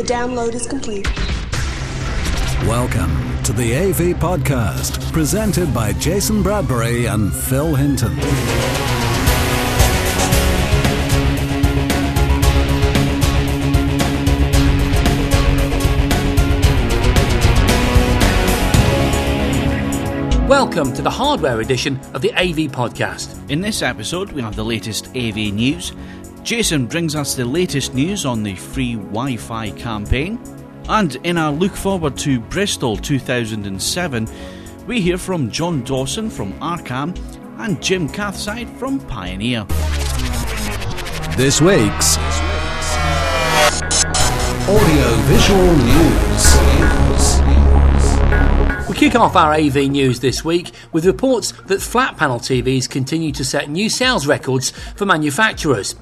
The download is complete. Welcome to the AV Podcast, presented by Jason Bradbury and Phil Hinton. Welcome to the hardware edition of the AV Podcast. In this episode, we have the latest AV news. Jason brings us the latest news on the free Wi Fi campaign. And in our look forward to Bristol 2007, we hear from John Dawson from Arcam and Jim Cathside from Pioneer. This week's Audio Visual News. We kick off our AV news this week with reports that flat panel TVs continue to set new sales records for manufacturers.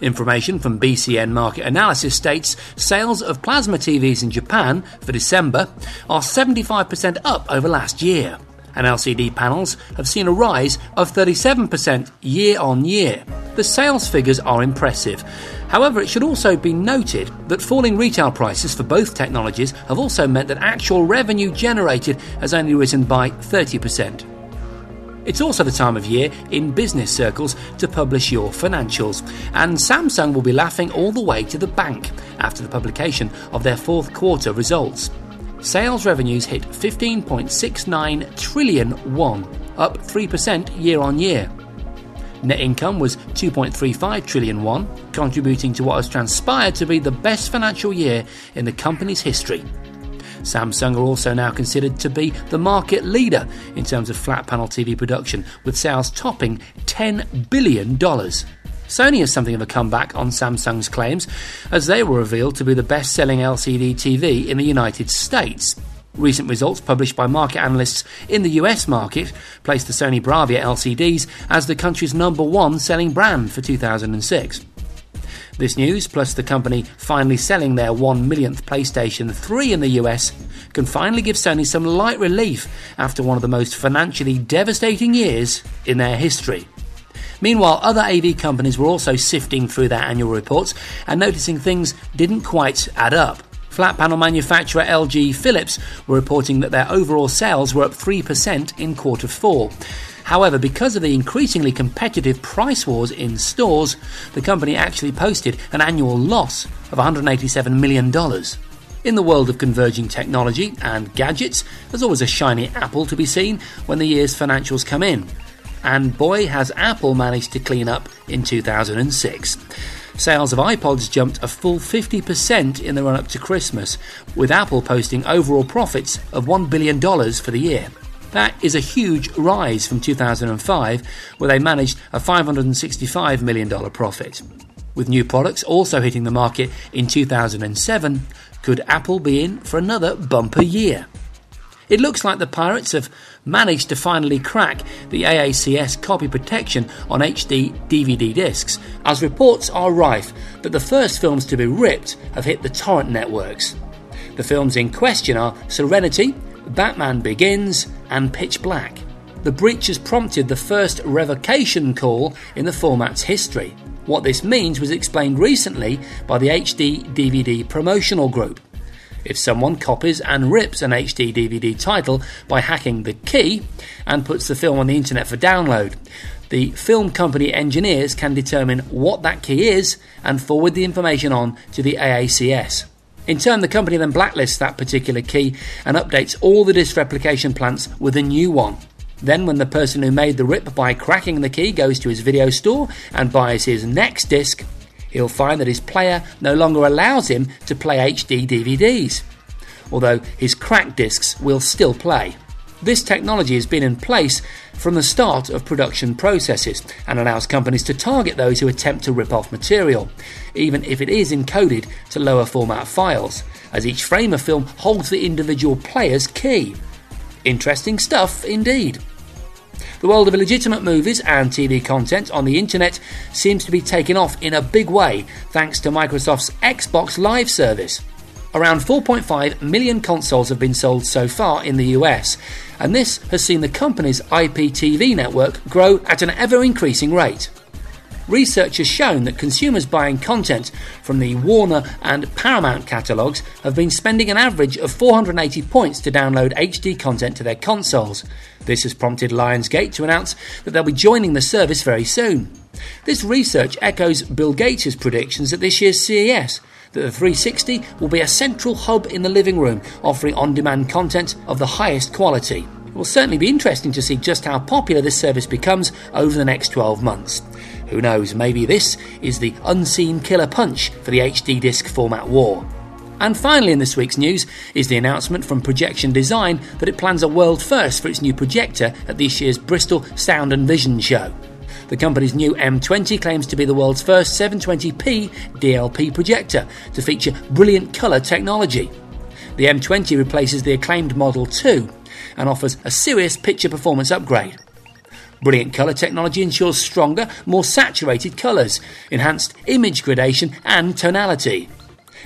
Information from BCN Market Analysis states sales of plasma TVs in Japan for December are 75% up over last year, and LCD panels have seen a rise of 37% year on year. The sales figures are impressive. However, it should also be noted that falling retail prices for both technologies have also meant that actual revenue generated has only risen by 30%. It's also the time of year in business circles to publish your financials, and Samsung will be laughing all the way to the bank after the publication of their fourth quarter results. Sales revenues hit 15.69 trillion won, up 3% year on year. Net income was 2.35 trillion won, contributing to what has transpired to be the best financial year in the company's history. Samsung are also now considered to be the market leader in terms of flat panel TV production, with sales topping $10 billion. Sony has something of a comeback on Samsung's claims, as they were revealed to be the best selling LCD TV in the United States. Recent results published by market analysts in the US market placed the Sony Bravia LCDs as the country's number one selling brand for 2006. This news, plus the company finally selling their one millionth PlayStation 3 in the US, can finally give Sony some light relief after one of the most financially devastating years in their history. Meanwhile, other AV companies were also sifting through their annual reports and noticing things didn't quite add up. Flat panel manufacturer LG Philips were reporting that their overall sales were up 3% in quarter four. However, because of the increasingly competitive price wars in stores, the company actually posted an annual loss of $187 million. In the world of converging technology and gadgets, there's always a shiny apple to be seen when the year's financials come in. And boy, has Apple managed to clean up in 2006. Sales of iPods jumped a full 50% in the run up to Christmas, with Apple posting overall profits of $1 billion for the year. That is a huge rise from 2005, where they managed a $565 million profit. With new products also hitting the market in 2007, could Apple be in for another bumper year? It looks like the pirates have managed to finally crack the AACS copy protection on HD DVD discs, as reports are rife that the first films to be ripped have hit the torrent networks. The films in question are Serenity, Batman Begins, and Pitch Black. The breach has prompted the first revocation call in the format's history. What this means was explained recently by the HD DVD promotional group. If someone copies and rips an HD DVD title by hacking the key and puts the film on the internet for download, the film company engineers can determine what that key is and forward the information on to the AACS. In turn, the company then blacklists that particular key and updates all the disk replication plants with a new one. Then, when the person who made the rip by cracking the key goes to his video store and buys his next disc, he'll find that his player no longer allows him to play HD DVDs, although his cracked discs will still play. This technology has been in place from the start of production processes and allows companies to target those who attempt to rip off material, even if it is encoded to lower format files, as each frame of film holds the individual player's key. Interesting stuff indeed. The world of illegitimate movies and TV content on the internet seems to be taking off in a big way thanks to Microsoft's Xbox Live service. Around 4.5 million consoles have been sold so far in the US, and this has seen the company's IPTV network grow at an ever increasing rate. research has shown that consumers buying content from the Warner and Paramount catalogues have been spending an average of 480 points to download HD content to their consoles. This has prompted Lionsgate to announce that they'll be joining the service very soon. This research echoes Bill Gates' predictions at this year's CES that the 360 will be a central hub in the living room, offering on demand content of the highest quality. It will certainly be interesting to see just how popular this service becomes over the next 12 months. Who knows, maybe this is the unseen killer punch for the HD disc format war. And finally, in this week's news, is the announcement from Projection Design that it plans a world first for its new projector at this year's Bristol Sound and Vision show. The company's new M20 claims to be the world's first 720p DLP projector to feature brilliant colour technology. The M20 replaces the acclaimed Model 2 and offers a serious picture performance upgrade. Brilliant colour technology ensures stronger, more saturated colours, enhanced image gradation, and tonality.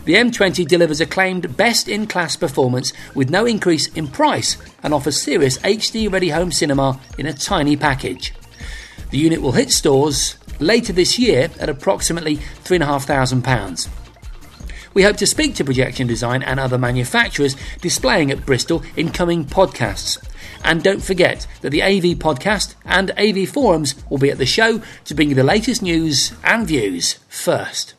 The M20 delivers acclaimed best in class performance with no increase in price and offers serious HD ready home cinema in a tiny package. The unit will hit stores later this year at approximately £3,500. We hope to speak to Projection Design and other manufacturers displaying at Bristol in coming podcasts. And don't forget that the AV podcast and AV forums will be at the show to bring you the latest news and views first.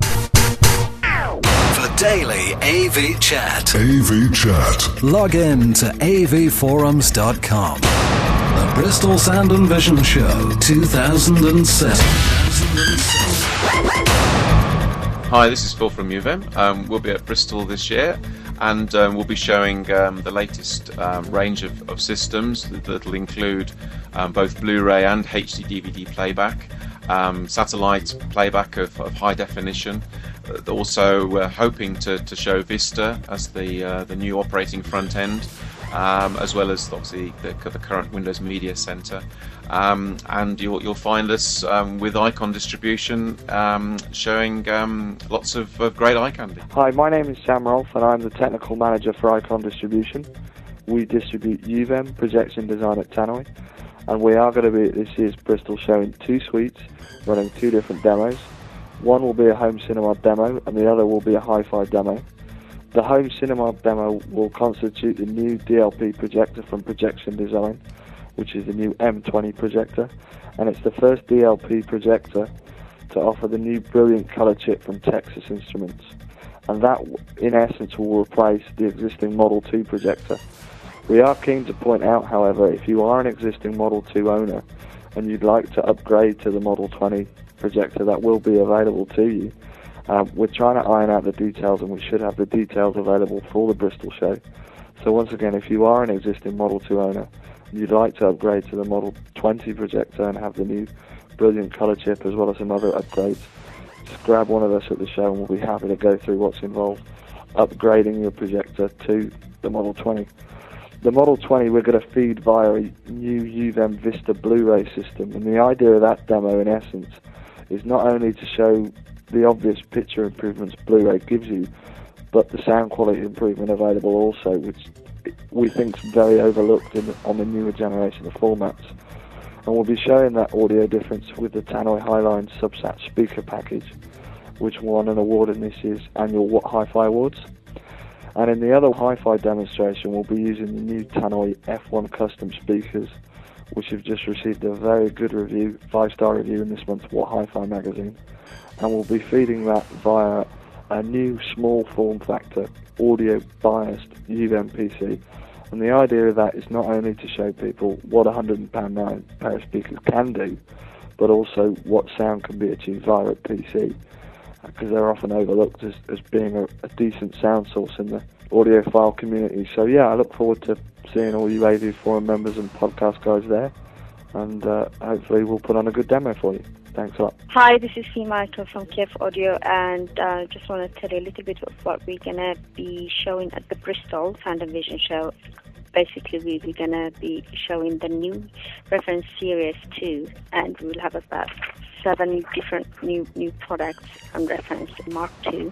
For daily AV chat, AV Chat. log in to avforums.com. The Bristol Sound and Vision Show 2007. Hi, this is Phil from UVM. Um, we'll be at Bristol this year and um, we'll be showing um, the latest um, range of, of systems that will include um, both Blu ray and HD DVD playback, um, satellite playback of, of high definition. Also, we're hoping to, to show Vista as the, uh, the new operating front end. Um, as well as obviously the, the current Windows Media Center. Um, and you'll, you'll find us um, with icon distribution um, showing um, lots of, of great candy. Hi, my name is Sam Rolfe and I'm the technical manager for Icon Distribution. We distribute UVM projection design at Tannoy and we are going to be at this year's Bristol show in two suites running two different demos. One will be a home cinema demo and the other will be a hi-fi demo. The home cinema demo will constitute the new DLP projector from Projection Design, which is the new M20 projector, and it's the first DLP projector to offer the new brilliant color chip from Texas Instruments. And that, in essence, will replace the existing Model 2 projector. We are keen to point out, however, if you are an existing Model 2 owner and you'd like to upgrade to the Model 20 projector, that will be available to you. Um, we're trying to iron out the details, and we should have the details available for the Bristol show. So once again, if you are an existing Model 2 owner and you'd like to upgrade to the Model 20 projector and have the new brilliant color chip as well as some other upgrades, just grab one of us at the show and we'll be happy to go through what's involved upgrading your projector to the Model 20. The Model 20 we're going to feed via a new UVM Vista Blu-ray system, and the idea of that demo, in essence, is not only to show the obvious picture improvements Blu-ray gives you, but the sound quality improvement available also, which we think is very overlooked in, on the newer generation of formats. And we'll be showing that audio difference with the Tannoy Highline Subsat speaker package, which won an award in this year's annual What Hi-Fi Awards. And in the other hi-fi demonstration, we'll be using the new Tannoy F1 custom speakers, which have just received a very good review, five-star review in this month's What Hi-Fi magazine. And we'll be feeding that via a new small form factor, audio biased UVM PC. And the idea of that is not only to show people what a £100 pair of speakers can do, but also what sound can be achieved via a PC because they're often overlooked as, as being a, a, decent sound source in the audiophile community. So yeah, I look forward to seeing all you AV Forum members and podcast guys there, and uh, hopefully we'll put on a good demo for you. Thanks a lot. Hi, this is Fee Michael from KEF Audio, and uh, just want to tell you a little bit of what we're gonna be showing at the Bristol Sound and Vision show. Basically, we, we're gonna be showing the new reference series 2, and we will have about seven different new new products and reference Mark II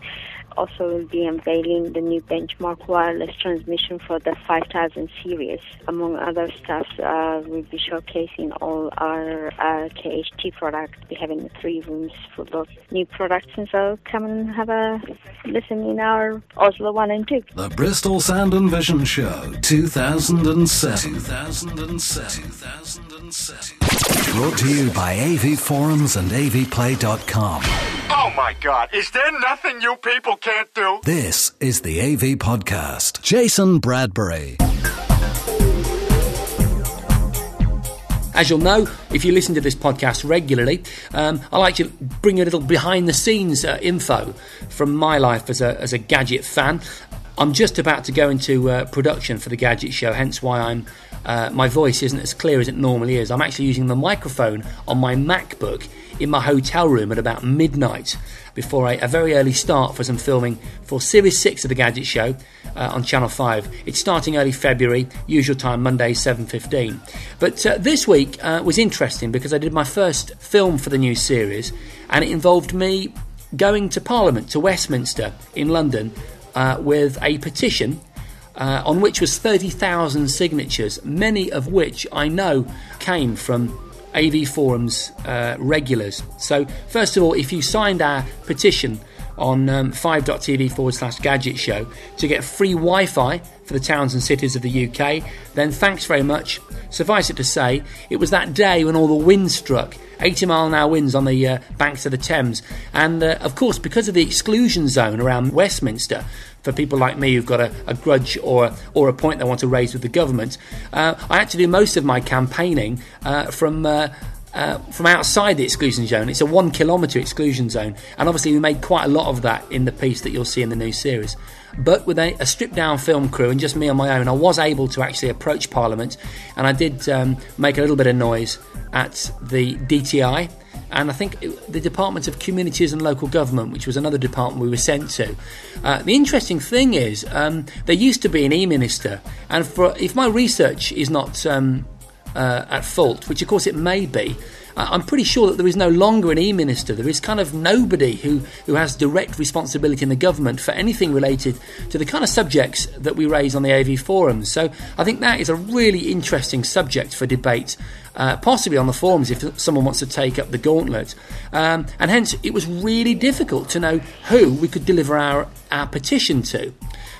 also will be unveiling the new benchmark wireless transmission for the 5000 series. Among other stuff, uh, we'll be showcasing all our uh, KHT products. We having three rooms full of new products, and so come and have a listen in our Oslo 1 and 2. The Bristol Sound and Vision Show 2007. 2007. 2007. Brought to you by AV Forums and AVPlay.com. Oh my god, is there nothing you people can't do? This is the AV Podcast. Jason Bradbury. As you'll know, if you listen to this podcast regularly, um, I like to bring a little behind the scenes uh, info from my life as a, as a gadget fan. I'm just about to go into uh, production for the Gadget Show, hence why I'm uh, my voice isn't as clear as it normally is. I'm actually using the microphone on my MacBook in my hotel room at about midnight before a, a very early start for some filming for Series 6 of the Gadget Show uh, on Channel 5. It's starting early February, usual time Monday 7.15. But uh, this week uh, was interesting because I did my first film for the new series and it involved me going to Parliament, to Westminster in London uh, with a petition uh, on which was 30,000 signatures, many of which I know came from AV Forums uh, regulars. So, first of all, if you signed our petition on um, 5.tv forward slash gadget show to get free Wi Fi for the towns and cities of the UK, then thanks very much. Suffice it to say, it was that day when all the wind struck 80 mile an hour winds on the uh, banks of the Thames. And uh, of course, because of the exclusion zone around Westminster, for people like me who've got a, a grudge or, or a point they want to raise with the government, uh, I had to do most of my campaigning uh, from. Uh, uh, from outside the exclusion zone. It's a one kilometre exclusion zone, and obviously we made quite a lot of that in the piece that you'll see in the new series. But with a, a stripped down film crew and just me on my own, I was able to actually approach Parliament, and I did um, make a little bit of noise at the DTI. And I think the Department of Communities and Local Government, which was another department we were sent to. Uh, the interesting thing is, um, there used to be an e minister, and for if my research is not um, uh, at fault, which of course it may be, I'm pretty sure that there is no longer an e-minister. There is kind of nobody who, who has direct responsibility in the government for anything related to the kind of subjects that we raise on the AV forums. So I think that is a really interesting subject for debate, uh, possibly on the forums if someone wants to take up the gauntlet. Um, and hence, it was really difficult to know who we could deliver our, our petition to.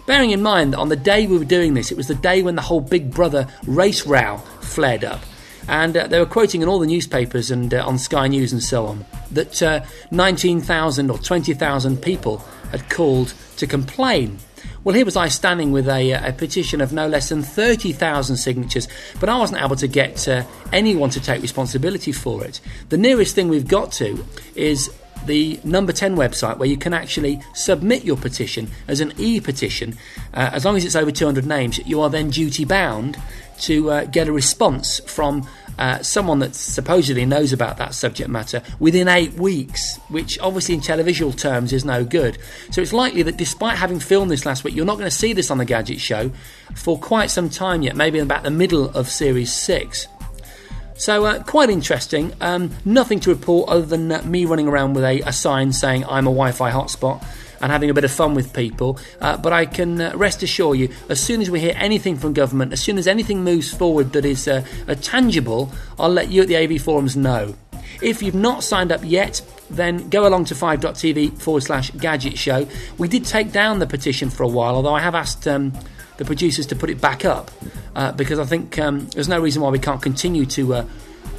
Bearing in mind that on the day we were doing this, it was the day when the whole Big Brother race row flared up. And uh, they were quoting in all the newspapers and uh, on Sky News and so on that uh, 19,000 or 20,000 people had called to complain. Well, here was I standing with a, a petition of no less than 30,000 signatures, but I wasn't able to get uh, anyone to take responsibility for it. The nearest thing we've got to is the number 10 website where you can actually submit your petition as an e petition. Uh, as long as it's over 200 names, you are then duty bound to uh, get a response from uh, someone that supposedly knows about that subject matter within eight weeks, which obviously in televisual terms is no good. So it's likely that despite having filmed this last week, you're not going to see this on the Gadget Show for quite some time yet, maybe about the middle of Series 6. So, uh, quite interesting. Um, nothing to report other than uh, me running around with a, a sign saying I'm a Wi Fi hotspot and having a bit of fun with people. Uh, but I can uh, rest assure you, as soon as we hear anything from government, as soon as anything moves forward that is uh, tangible, I'll let you at the AV Forums know. If you've not signed up yet, then go along to 5.tv forward slash gadget show. We did take down the petition for a while, although I have asked um, the producers to put it back up uh, because I think um, there's no reason why we can't continue to uh,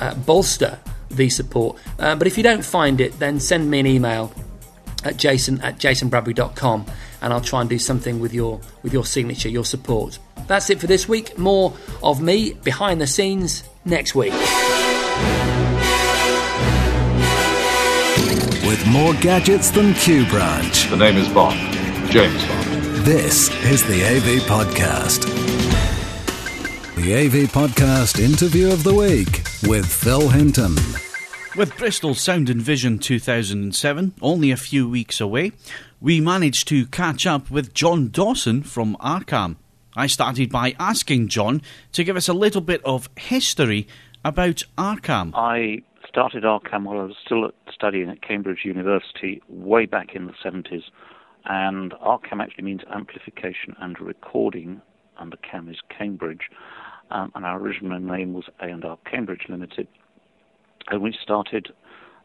uh, bolster the support. But if you don't find it, then send me an email at jason at jasonbradbury.com and I'll try and do something with your with your signature, your support. That's it for this week. More of me behind the scenes next week. With more gadgets than Q Branch. The name is Bond. James Bond. This is the AV Podcast. The AV Podcast interview of the week with Phil Hinton. With Bristol Sound and Vision 2007 only a few weeks away, we managed to catch up with John Dawson from Arcam. I started by asking John to give us a little bit of history about Arcam. I started Arcam while I was still studying at Cambridge University way back in the 70s. And Arcam actually means amplification and recording, and the CAM is Cambridge. Um, and our original name was A&R Cambridge Limited. And we started,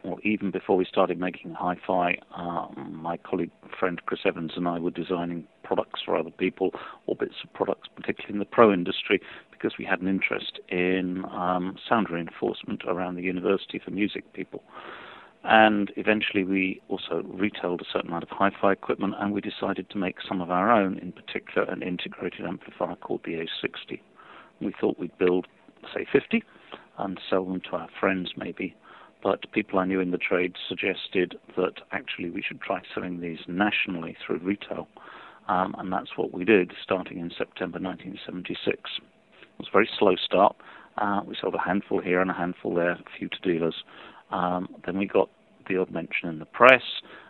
or even before we started making hi-fi, um, my colleague, friend Chris Evans and I were designing products for other people, or bits of products, particularly in the pro industry, because we had an interest in um, sound reinforcement around the university for music people. And eventually, we also retailed a certain amount of hi fi equipment, and we decided to make some of our own, in particular, an integrated amplifier called the A60. We thought we'd build, say, 50 and sell them to our friends, maybe. But people I knew in the trade suggested that actually we should try selling these nationally through retail. Um, and that's what we did starting in September 1976. It was a very slow start. Uh, we sold a handful here and a handful there, a few to dealers. Um, then we got the odd mention in the press.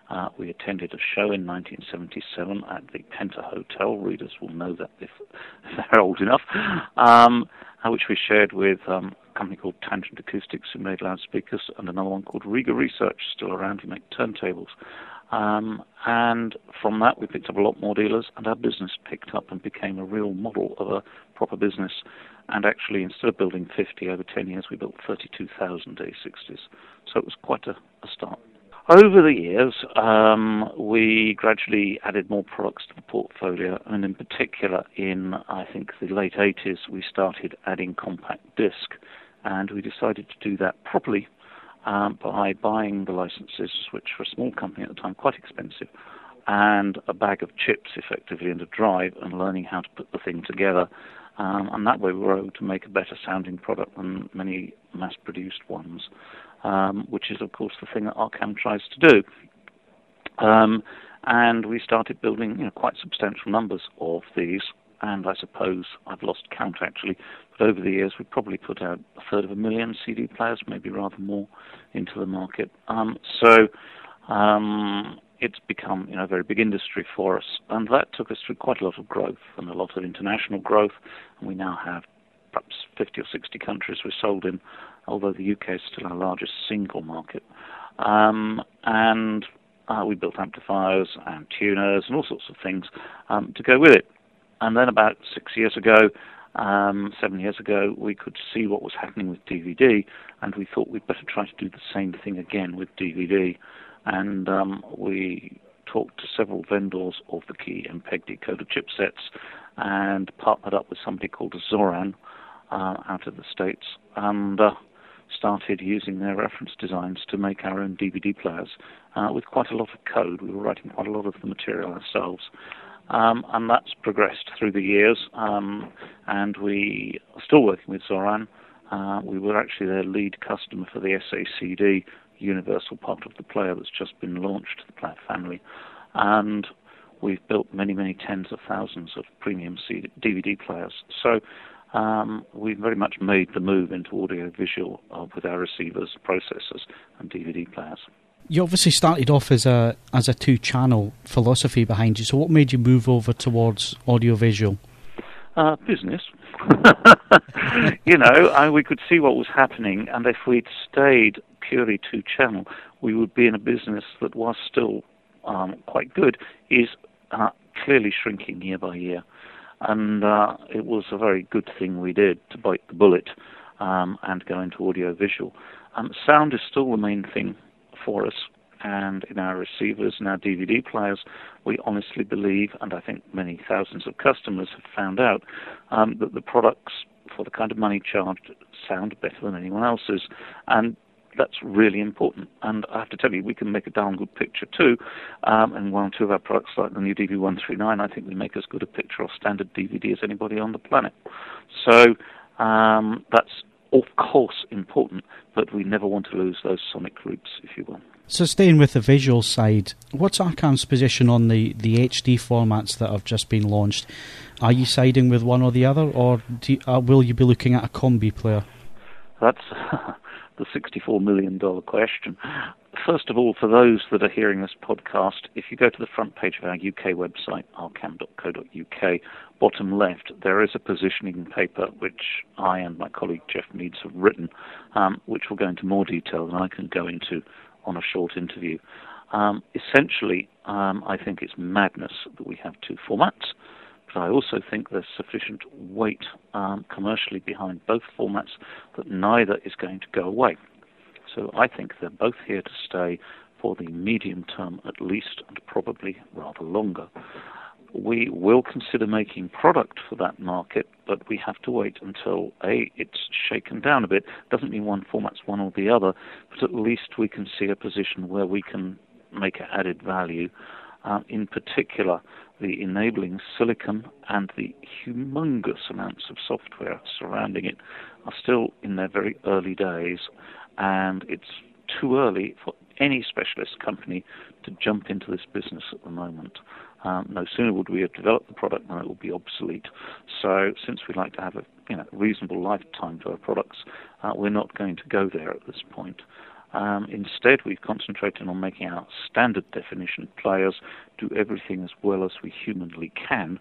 Uh, we attended a show in 1977 at the Penta Hotel. Readers will know that if they're old enough, um, uh, which we shared with um, a company called Tangent Acoustics, who made loudspeakers, and another one called Rega Research, still around, who make turntables. Um, and from that, we picked up a lot more dealers, and our business picked up and became a real model of a proper business. And actually, instead of building 50 over 10 years, we built 32,000 A60s. So it was quite a, a start. Over the years, um, we gradually added more products to the portfolio, and in particular, in I think the late 80s, we started adding compact disc, and we decided to do that properly um, by buying the licenses, which for a small company at the time quite expensive, and a bag of chips effectively and a drive, and learning how to put the thing together. Um, and that way we were able to make a better sounding product than many mass produced ones, um, which is, of course, the thing that Arcam tries to do. Um, and we started building you know, quite substantial numbers of these and I suppose I've lost count actually, but over the years we've probably put out a third of a million CD players, maybe rather more, into the market. Um, so um, it's become you know a very big industry for us, and that took us through quite a lot of growth and a lot of international growth, and we now have perhaps 50 or 60 countries we're sold in, although the UK is still our largest single market. Um, and uh, we built amplifiers and tuners and all sorts of things um, to go with it. And then about six years ago, um, seven years ago, we could see what was happening with DVD, and we thought we'd better try to do the same thing again with DVD. And um, we talked to several vendors of the key MPEG decoder chipsets and partnered up with somebody called Zoran uh, out of the States and uh, started using their reference designs to make our own DVD players uh, with quite a lot of code. We were writing quite a lot of the material ourselves. Um, and that's progressed through the years. Um, and we are still working with Zoran. Uh, we were actually their lead customer for the SACD universal part of the player that's just been launched, the player family. And we've built many, many tens of thousands of premium CD, DVD players. So um, we've very much made the move into audio visual uh, with our receivers, processors, and DVD players you obviously started off as a as a two channel philosophy behind you. So what made you move over towards audiovisual? Uh, business. you know, I, we could see what was happening, and if we'd stayed purely two channel, we would be in a business that was still um, quite good. Is uh, clearly shrinking year by year, and uh, it was a very good thing we did to bite the bullet um, and go into audiovisual. Um, sound is still the main thing for us. And in our receivers and our DVD players, we honestly believe, and I think many thousands of customers have found out, um, that the products for the kind of money charged sound better than anyone else's. And that's really important. And I have to tell you, we can make a darn good picture too. Um, and one or two of our products, like the new DV139, I think we make as good a picture of standard DVD as anybody on the planet. So um, that's of course important, but we never want to lose those sonic roots, if you will. So, staying with the visual side, what's Arcam's position on the, the HD formats that have just been launched? Are you siding with one or the other, or you, uh, will you be looking at a combi player? That's the $64 million question. first of all, for those that are hearing this podcast, if you go to the front page of our UK website, arcam.co.uk, bottom left, there is a positioning paper which I and my colleague Jeff Meads have written, um, which will go into more detail than I can go into on a short interview. Um, essentially, um, I think it's madness that we have two formats, but I also think there's sufficient weight um, commercially behind both formats that neither is going to go away. So I think they're both here to stay for the medium term at least, and probably rather longer. We will consider making product for that market, but we have to wait until A, it's shaken down a bit. Doesn't mean one format's one or the other, but at least we can see a position where we can make added value. Uh, in particular, the enabling silicon and the humongous amounts of software surrounding it are still in their very early days and it's too early for any specialist company to jump into this business at the moment. Um, no sooner would we have developed the product than it will be obsolete. So, since we like to have a you know, reasonable lifetime to our products, uh, we're not going to go there at this point. Um, instead, we've concentrated on making our standard definition players do everything as well as we humanly can,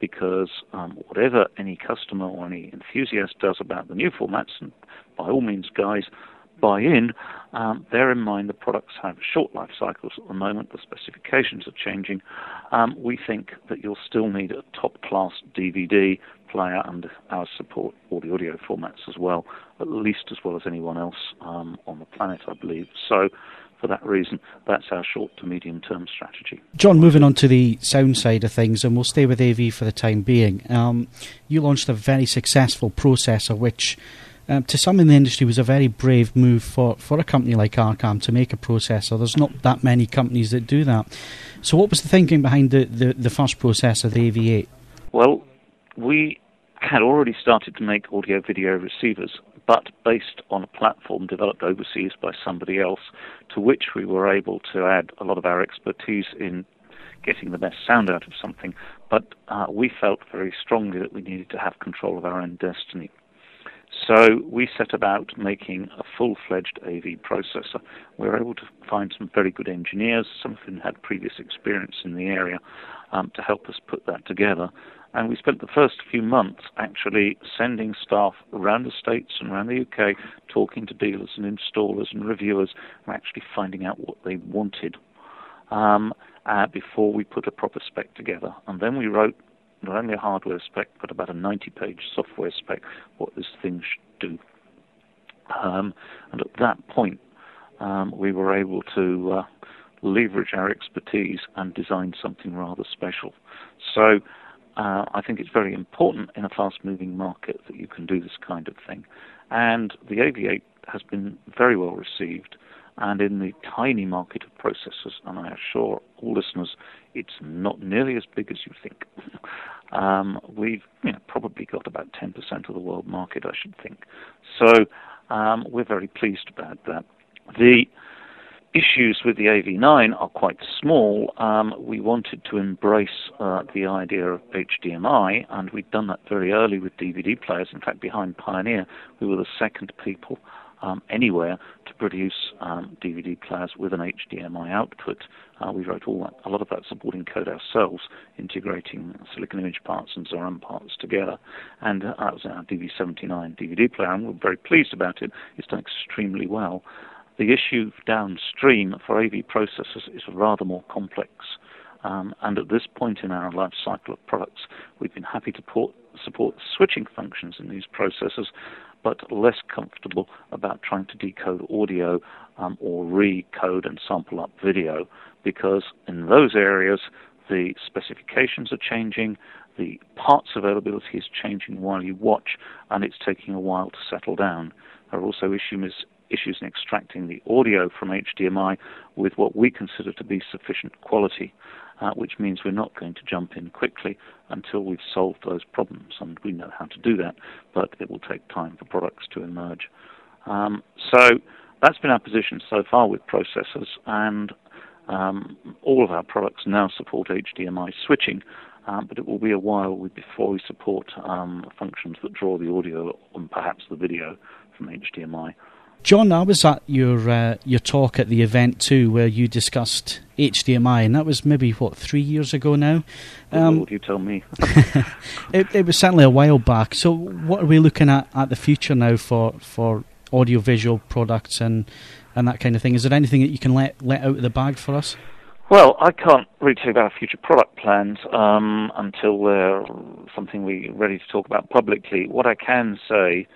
because um, whatever any customer or any enthusiast does about the new formats, and by all means, guys, buy in, um, bear in mind the products have short life cycles at the moment, the specifications are changing. Um, we think that you'll still need a top class DVD player and our support all the audio formats as well, at least as well as anyone else um, on the planet, I believe. So, for that reason, that's our short to medium term strategy. John, moving on to the sound side of things, and we'll stay with AV for the time being. Um, you launched a very successful processor which um, to some in the industry was a very brave move for, for a company like Arcam to make a processor. There's not that many companies that do that. So, what was the thinking behind the, the, the first processor, the AV8? Well, we had already started to make audio video receivers, but based on a platform developed overseas by somebody else, to which we were able to add a lot of our expertise in getting the best sound out of something. But uh, we felt very strongly that we needed to have control of our own destiny. So we set about making a full-fledged AV processor. We were able to find some very good engineers, some of whom had previous experience in the area, um, to help us put that together. And we spent the first few months actually sending staff around the States and around the UK, talking to dealers and installers and reviewers, and actually finding out what they wanted um, uh, before we put a proper spec together. And then we wrote not only a hardware spec, but about a 90 page software spec, what this thing should do. Um, and at that point, um, we were able to uh, leverage our expertise and design something rather special. So uh, I think it's very important in a fast moving market that you can do this kind of thing. And the AV8 has been very well received. And in the tiny market of processors, and I assure all listeners, it's not nearly as big as you think. um, we've you know, probably got about 10% of the world market, I should think. So um, we're very pleased about that. The issues with the AV9 are quite small. Um, we wanted to embrace uh, the idea of HDMI, and we'd done that very early with DVD players. In fact, behind Pioneer, we were the second people um, anywhere to produce um, DVD players with an HDMI output. Uh, we wrote all that, a lot of that supporting code ourselves, integrating Silicon Image parts and Zoran parts together. And uh, that was our DV79 DVD player, and we're very pleased about it. It's done extremely well. The issue downstream for AV processors is rather more complex. Um, and at this point in our life cycle of products, we've been happy to port, support switching functions in these processors, but less comfortable about trying to decode audio um, or recode and sample up video because in those areas the specifications are changing, the parts availability is changing while you watch, and it's taking a while to settle down. There are also issues, issues in extracting the audio from HDMI with what we consider to be sufficient quality uh, which means we're not going to jump in quickly until we've solved those problems. And we know how to do that, but it will take time for products to emerge. Um, so that's been our position so far with processors, and um, all of our products now support HDMI switching. Um, but it will be a while before we support um, functions that draw the audio and perhaps the video from HDMI. John, I was at your uh, your talk at the event too, where you discussed HDMI, and that was maybe what three years ago now. Um, you tell me? it, it, was certainly a while back. So, what are we looking at at the future now for for audiovisual products and and that kind of thing? Is there anything that you can let let out of the bag for us? Well, I can't really talk about future product plans um, until they're something we're ready to talk about publicly. What I can say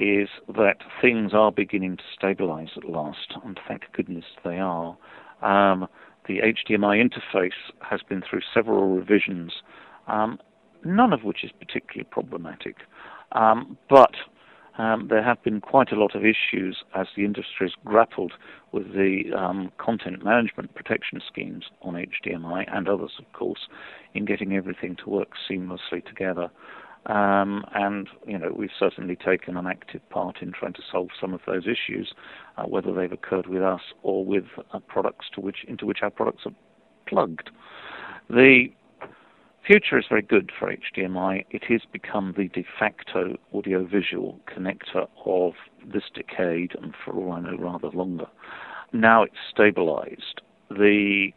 is that things are beginning to stabilize at last, and thank goodness they are. Um, the HDMI interface has been through several revisions, um, none of which is particularly problematic. Um, but um, there have been quite a lot of issues as the industry has grappled with the um, content management protection schemes on HDMI and others, of course, in getting everything to work seamlessly together. Um, and you know we've certainly taken an active part in trying to solve some of those issues, uh, whether they've occurred with us or with uh, products to which into which our products are plugged. The future is very good for HDMI. It has become the de facto audiovisual connector of this decade, and for all I know, rather longer. Now it's stabilized. The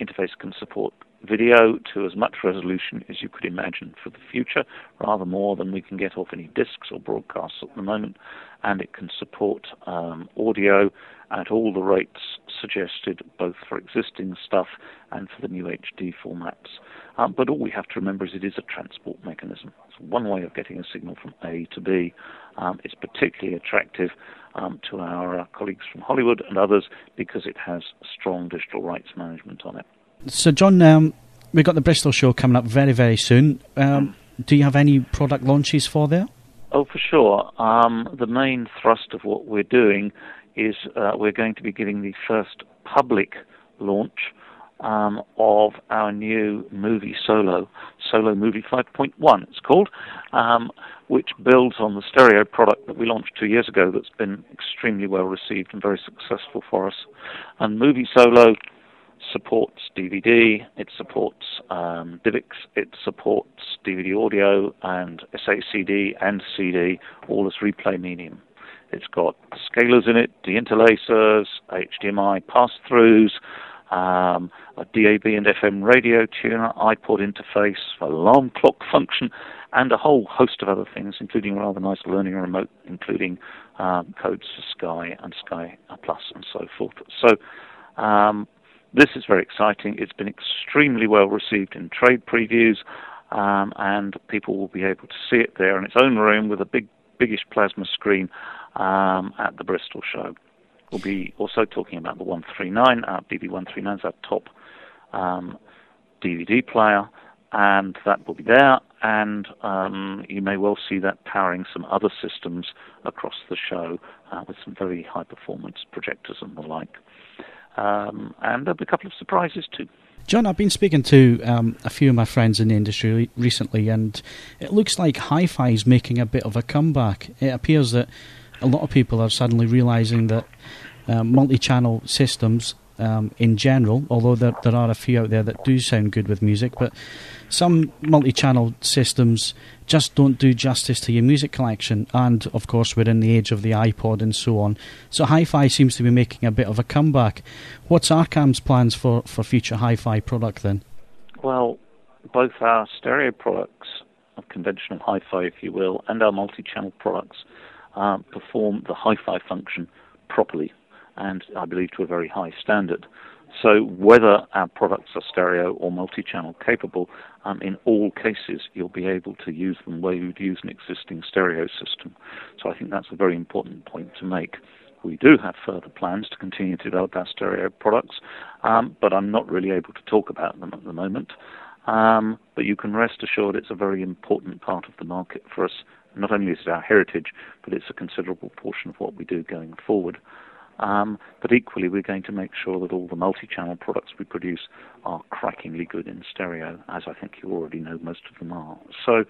interface can support video to as much resolution as you could imagine for the future, rather more than we can get off any discs or broadcasts at the moment, and it can support um, audio at all the rates suggested, both for existing stuff and for the new HD formats. Um, but all we have to remember is it is a transport mechanism. It's one way of getting a signal from A to B. Um, it's particularly attractive um, to our uh, colleagues from Hollywood and others because it has strong digital rights management on it. So, John, um, we've got the Bristol show coming up very, very soon. Um, do you have any product launches for there? Oh, for sure. Um, the main thrust of what we're doing is uh, we're going to be giving the first public launch um, of our new movie Solo, Solo Movie 5.1, it's called, um, which builds on the stereo product that we launched two years ago that's been extremely well received and very successful for us. And Movie Solo supports DVD, it supports um, DivX, it supports DVD audio and SACD and CD, all as replay medium. It's got scalers in it, deinterlacers, HDMI pass-throughs, um, a DAB and FM radio tuner, iPod interface, alarm clock function, and a whole host of other things, including rather nice learning remote, including um, codes for Sky and Sky Plus and so forth. So um, this is very exciting. It's been extremely well received in trade previews, um, and people will be able to see it there in its own room with a big, biggish plasma screen um, at the Bristol show. We'll be also talking about the 139. Our DV139 is our top um, DVD player, and that will be there. And um, you may well see that powering some other systems across the show uh, with some very high performance projectors and the like. Um, and there'll be a couple of surprises too. John, I've been speaking to um, a few of my friends in the industry recently, and it looks like hi fi is making a bit of a comeback. It appears that a lot of people are suddenly realizing that um, multi-channel systems um, in general, although there, there are a few out there that do sound good with music, but some multi-channel systems just don't do justice to your music collection. And of course, we're in the age of the iPod and so on. So hi-fi seems to be making a bit of a comeback. What's Arcam's plans for, for future hi-fi product then? Well, both our stereo products, conventional hi-fi, if you will, and our multi-channel products uh, perform the hi-fi function properly and I believe to a very high standard. So whether our products are stereo or multi-channel capable, um, in all cases you'll be able to use them where you'd use an existing stereo system. So I think that's a very important point to make. We do have further plans to continue to develop our stereo products, um, but I'm not really able to talk about them at the moment. Um, but you can rest assured it's a very important part of the market for us not only is it our heritage, but it's a considerable portion of what we do going forward. Um, but equally, we're going to make sure that all the multi-channel products we produce are crackingly good in stereo, as I think you already know most of them are. So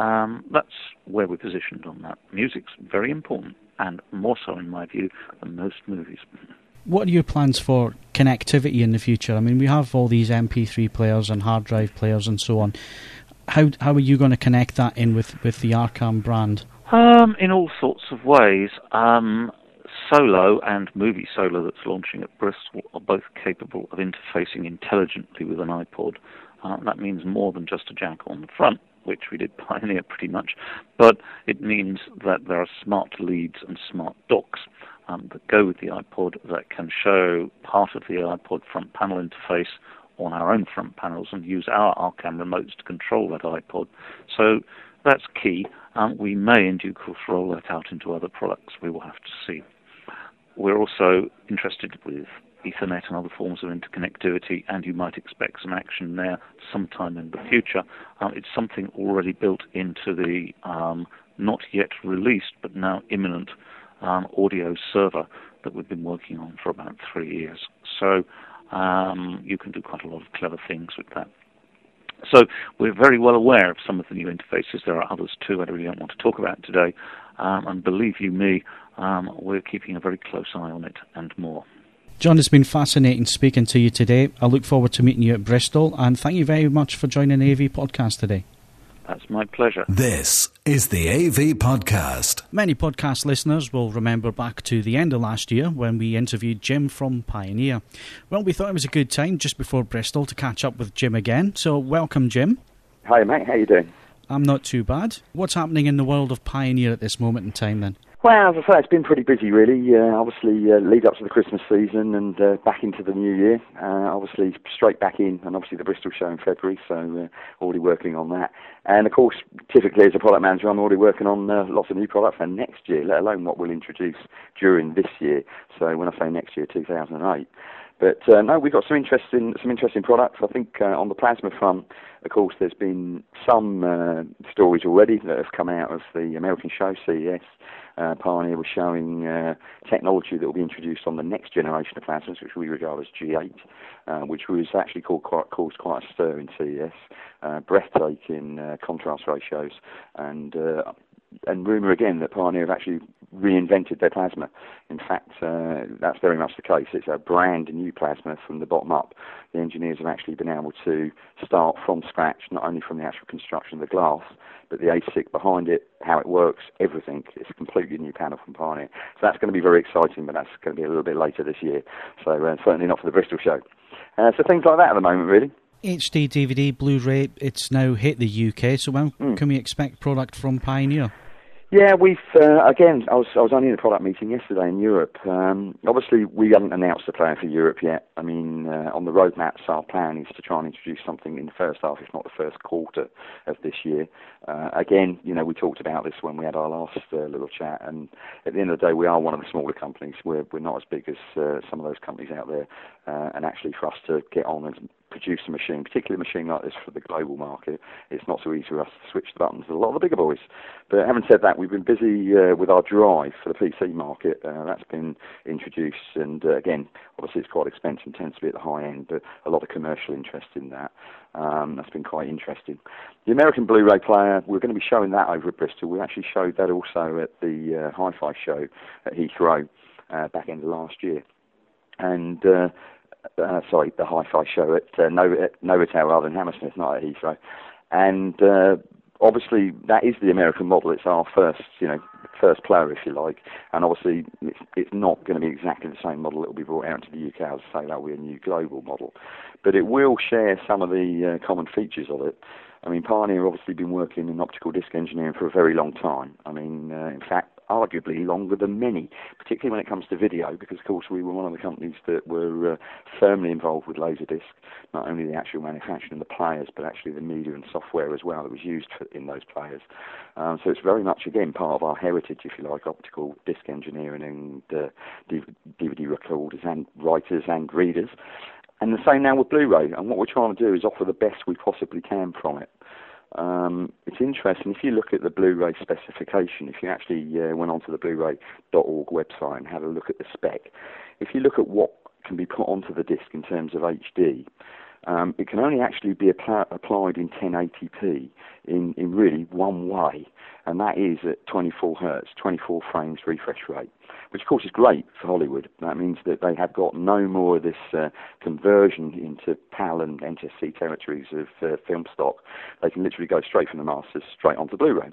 um, that's where we're positioned on that. Music's very important, and more so, in my view, than most movies. What are your plans for connectivity in the future? I mean, we have all these MP3 players and hard drive players and so on how how are you going to connect that in with, with the Arcam brand? Um, in all sorts of ways. Um, Solo and Movie Solo that's launching at Bristol are both capable of interfacing intelligently with an iPod. Uh, that means more than just a jack on the front, which we did pioneer pretty much, but it means that there are smart leads and smart docks um, that go with the iPod that can show part of the iPod front panel interface on our own front panels and use our Arcam remotes to control that iPod. So that's key. Um, we may, in due course, roll that out into other products. We will have to see. We're also interested with Ethernet and other forms of interconnectivity, and you might expect some action there sometime in the future. Um, it's something already built into the um, not yet released but now imminent um, audio server that we've been working on for about three years. So um, you can do quite a lot of clever things with that. So we're very well aware of some of the new interfaces. There are others too that I really don't want to talk about today. Um, and believe you me, um, we're keeping a very close eye on it and more. John, it's been fascinating speaking to you today. I look forward to meeting you at Bristol, and thank you very much for joining the AV podcast today. That's my pleasure. This is the AV Podcast. Many podcast listeners will remember back to the end of last year when we interviewed Jim from Pioneer. Well, we thought it was a good time just before Bristol to catch up with Jim again. So, welcome, Jim. Hi, mate. How you doing? I'm not too bad. What's happening in the world of Pioneer at this moment in time, then? Well, as I say, it's been pretty busy, really. Uh, obviously, uh, lead up to the Christmas season and uh, back into the new year. Uh, obviously, straight back in, and obviously the Bristol show in February, so uh, already working on that. And of course, typically as a product manager, I'm already working on uh, lots of new products for next year, let alone what we'll introduce during this year. So when I say next year, 2008. But uh, no, we've got some interesting some interesting products. I think uh, on the plasma front, of course, there's been some uh, stories already that have come out of the American show CES. Uh, Pioneer was showing uh, technology that will be introduced on the next generation of plasmas, which we regard as G8, uh, which was actually called quite, caused quite a stir in CES. breathtaking contrast ratios and and rumour again that Pioneer have actually reinvented their plasma. In fact, uh, that's very much the case. It's a brand new plasma from the bottom up. The engineers have actually been able to start from scratch, not only from the actual construction of the glass, but the ASIC behind it, how it works, everything. It's a completely new panel from Pioneer. So that's going to be very exciting, but that's going to be a little bit later this year. So uh, certainly not for the Bristol show. Uh, so things like that at the moment, really. HD, DVD, Blu-ray, it's now hit the UK. So when mm. can we expect product from Pioneer? Yeah, we've uh, again. I was I was only in a product meeting yesterday in Europe. Um, obviously, we haven't announced the plan for Europe yet. I mean, uh, on the roadmaps, our plan is to try and introduce something in the first half, if not the first quarter of this year. Uh, again, you know, we talked about this when we had our last uh, little chat, and at the end of the day, we are one of the smaller companies. We're we're not as big as uh, some of those companies out there, uh, and actually, for us to get on and produce a machine, particularly a machine like this for the global market, it's not so easy for us to switch the buttons a lot of the bigger boys. But having said that, we've been busy uh, with our drive for the PC market. Uh, that's been introduced, and uh, again, obviously it's quite expensive and tends to be at the high end, but a lot of commercial interest in that. Um, that's been quite interesting. The American Blu-ray player, we're going to be showing that over at Bristol. We actually showed that also at the uh, Hi-Fi show at Heathrow uh, back end of last year. And uh, uh, sorry, the Hi-Fi show at uh, Novotel rather than Hammersmith, not at Heathrow. And uh, obviously, that is the American model. It's our first, you know, first player, if you like. And obviously, it's, it's not going to be exactly the same model that will be brought out to the UK. As I say, that will be a new global model, but it will share some of the uh, common features of it. I mean, Pioneer obviously been working in optical disc engineering for a very long time. I mean, uh, in fact, arguably longer than many, particularly when it comes to video, because of course we were one of the companies that were uh, firmly involved with Laserdisc, not only the actual manufacturing of the players, but actually the media and software as well that was used for, in those players. Um, so it's very much again part of our heritage, if you like, optical disc engineering and uh, DVD recorders and writers and readers. And the same now with Blu-ray. And what we're trying to do is offer the best we possibly can from it. Um, it's interesting if you look at the Blu-ray specification. If you actually uh, went onto the Blu-ray.org website and had a look at the spec, if you look at what can be put onto the disc in terms of HD, um, it can only actually be applied in 1080p in, in really one way, and that is at 24 hertz, 24 frames refresh rate, which of course is great for Hollywood. That means that they have got no more of this uh, conversion into PAL and NTSC territories of uh, film stock. They can literally go straight from the masters straight onto Blu-ray.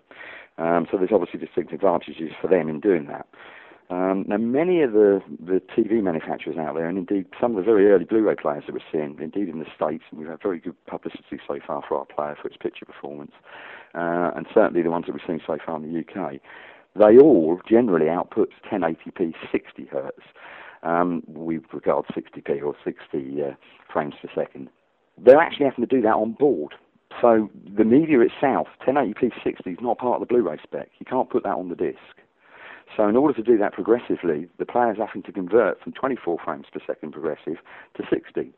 Um, so there's obviously distinct advantages for them in doing that. Um, now, many of the, the TV manufacturers out there, and indeed some of the very early Blu-ray players that we're seeing, indeed in the States, and we've had very good publicity so far for our player for its picture performance, uh, and certainly the ones that we've seen so far in the UK, they all generally output 1080p 60 hertz. Um, we regard 60p or 60 uh, frames per second. They're actually having to do that on board. So the media itself, 1080p 60 is not part of the Blu-ray spec. You can't put that on the disc. So in order to do that progressively, the player's having to convert from 24 frames per second progressive to 60.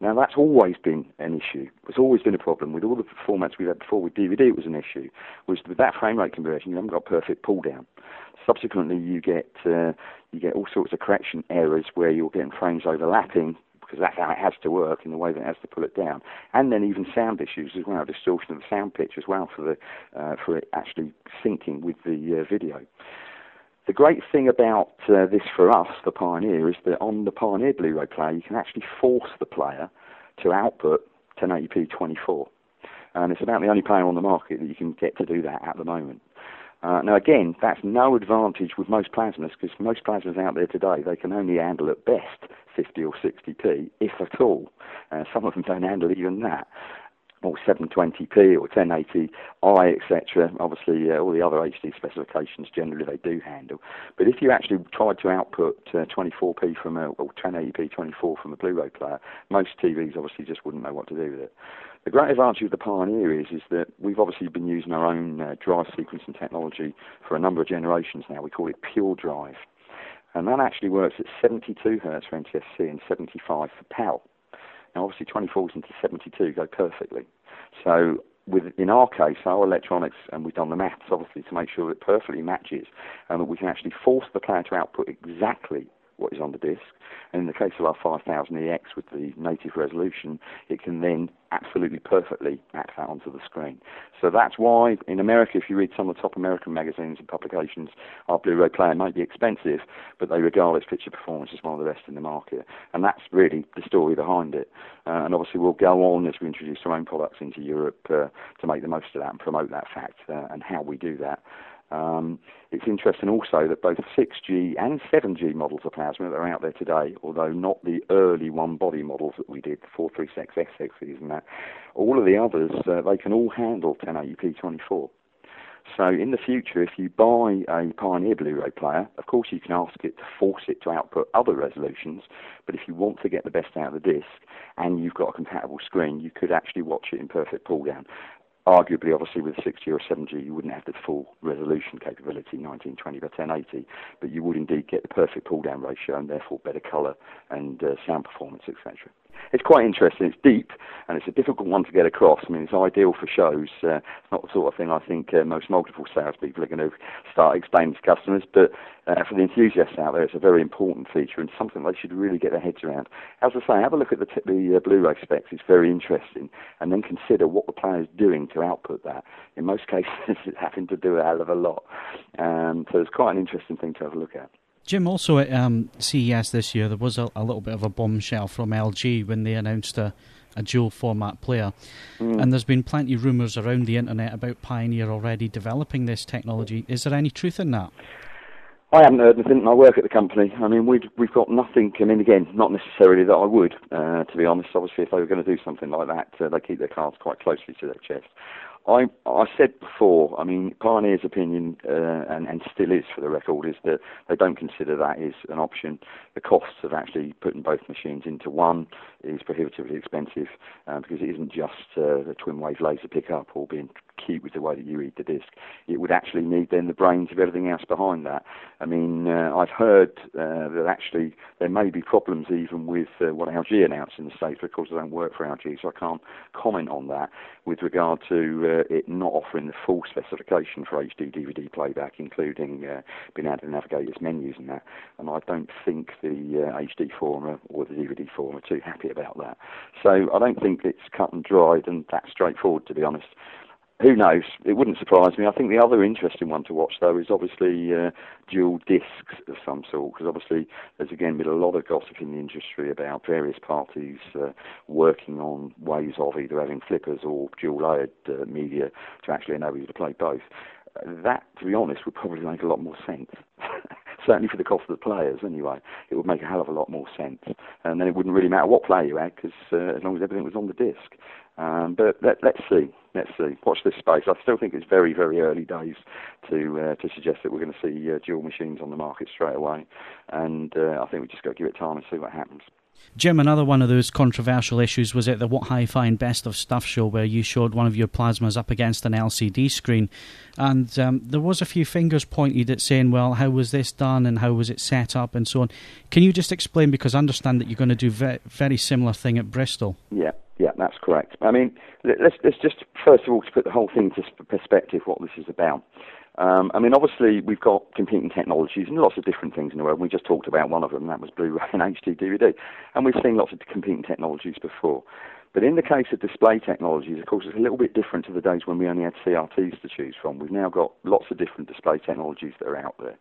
Now that's always been an issue. It's always been a problem with all the formats we've had before. With DVD, it was an issue. Was with that frame rate conversion, you haven't got perfect pull down. Subsequently, you get uh, you get all sorts of correction errors where you're getting frames overlapping because that's how it has to work in the way that it has to pull it down. And then even sound issues as well, distortion of the sound pitch as well for the uh, for it actually syncing with the uh, video. The great thing about uh, this for us, the Pioneer, is that on the Pioneer Blu-ray player, you can actually force the player to output 1080p 24. And it's about the only player on the market that you can get to do that at the moment. Uh, now, again, that's no advantage with most plasmas because most plasmas out there today, they can only handle at best 50 or 60p, if at all. Uh, some of them don't handle even that or 720p or 1080i, etc. Obviously, uh, all the other HD specifications generally they do handle. But if you actually tried to output uh, 24p from a or 1080p 24 from a Blu-ray player, most TVs obviously just wouldn't know what to do with it. The great advantage of the Pioneer is, is that we've obviously been using our own uh, drive sequencing technology for a number of generations now. We call it Pure Drive. And that actually works at 72 hertz for NTSC and 75 for PAL. Now, obviously, 24s into 72 go perfectly. So, with in our case, our electronics, and we've done the maths obviously to make sure it perfectly matches, and that we can actually force the player to output exactly what is on the disc. And in the case of our 5000EX with the native resolution, it can then absolutely perfectly map that onto the screen. So that's why in America, if you read some of the top American magazines and publications, our Blu-ray player might be expensive, but they regard its picture performance as one of the best in the market. And that's really the story behind it. Uh, and obviously we'll go on as we introduce our own products into Europe uh, to make the most of that and promote that fact uh, and how we do that. Um, it's interesting also that both 6G and 7G models of plasma that are out there today, although not the early one body models that we did, 436 SXs and that, all of the others, uh, they can all handle 1080p 24. So in the future, if you buy a Pioneer Blu-ray player, of course you can ask it to force it to output other resolutions, but if you want to get the best out of the disc and you've got a compatible screen, you could actually watch it in perfect pull down arguably, obviously, with 6G or 7G, you wouldn't have the full resolution capability, 1920 by 1080, but you would indeed get the perfect pull down ratio and therefore better colour and uh, sound performance, etc it's quite interesting. It's deep and it's a difficult one to get across. I mean, it's ideal for shows. Uh, it's not the sort of thing I think uh, most multiple salespeople are going to start explaining to customers. But uh, for the enthusiasts out there, it's a very important feature and something they should really get their heads around. As I say, have a look at the, t- the uh, Blu-ray specs. It's very interesting, and then consider what the player is doing to output that. In most cases, it's having to do a hell of a lot. Um, so it's quite an interesting thing to have a look at. Jim, also at um, CES this year, there was a, a, little bit of a bombshell from LG when they announced a, a dual format player. Mm. And there's been plenty of rumours around the internet about Pioneer already developing this technology. Is there any truth in that? I haven't heard anything. I work at the company. I mean, we've we've got nothing. I mean, again, not necessarily that I would, uh, to be honest. Obviously, if they were going to do something like that, uh, they keep their cards quite closely to their chest. I I said before, I mean, Pioneer's opinion, uh, and, and still is for the record, is that they don't consider that is an option. The costs of actually putting both machines into one is prohibitively expensive uh, because it isn't just uh, the twin wave laser pickup or being cute with the way that you read the disc. It would actually need then the brains of everything else behind that. I mean, uh, I've heard uh, that actually there may be problems even with uh, what LG announced in the States Of course, I don't work for LG, so I can't comment on that with regard to uh, it not offering the full specification for HD DVD playback, including uh, being able to navigate its menus and that. And I don't think the HD uh, forum or the DVD forum are too happy about that. So I don't think it's cut and dried and that straightforward, to be honest who knows? It wouldn't surprise me. I think the other interesting one to watch, though, is obviously uh, dual discs of some sort, because obviously there's again been a lot of gossip in the industry about various parties uh, working on ways of either having flippers or dual layered uh, media to actually enable you to play both. That, to be honest, would probably make a lot more sense. certainly for the cost of the players anyway, it would make a hell of a lot more sense. And then it wouldn't really matter what player you had because uh, as long as everything was on the disc. Um, but let, us see. Let's see. Watch this space. I still think it's very, very early days to uh, to suggest that we're going to see uh, dual machines on the market straight away. And uh, I think we just got to give it time and see what happens. Jim, another one of those controversial issues was at the What Hi Fi and Best of Stuff show where you showed one of your plasmas up against an LCD screen. And um, there was a few fingers pointed at saying, well, how was this done and how was it set up and so on. Can you just explain, because I understand that you're going to do a very, similar thing at Bristol? Yeah. Yeah, that's correct. I mean, let's, let's just first of all to put the whole thing into perspective, what this is about. Um, I mean, obviously, we've got competing technologies and lots of different things in the world. We just talked about one of them, that was Blu-ray and HD DVD. And we've seen lots of competing technologies before. But in the case of display technologies, of course, it's a little bit different to the days when we only had CRTs to choose from. We've now got lots of different display technologies that are out there.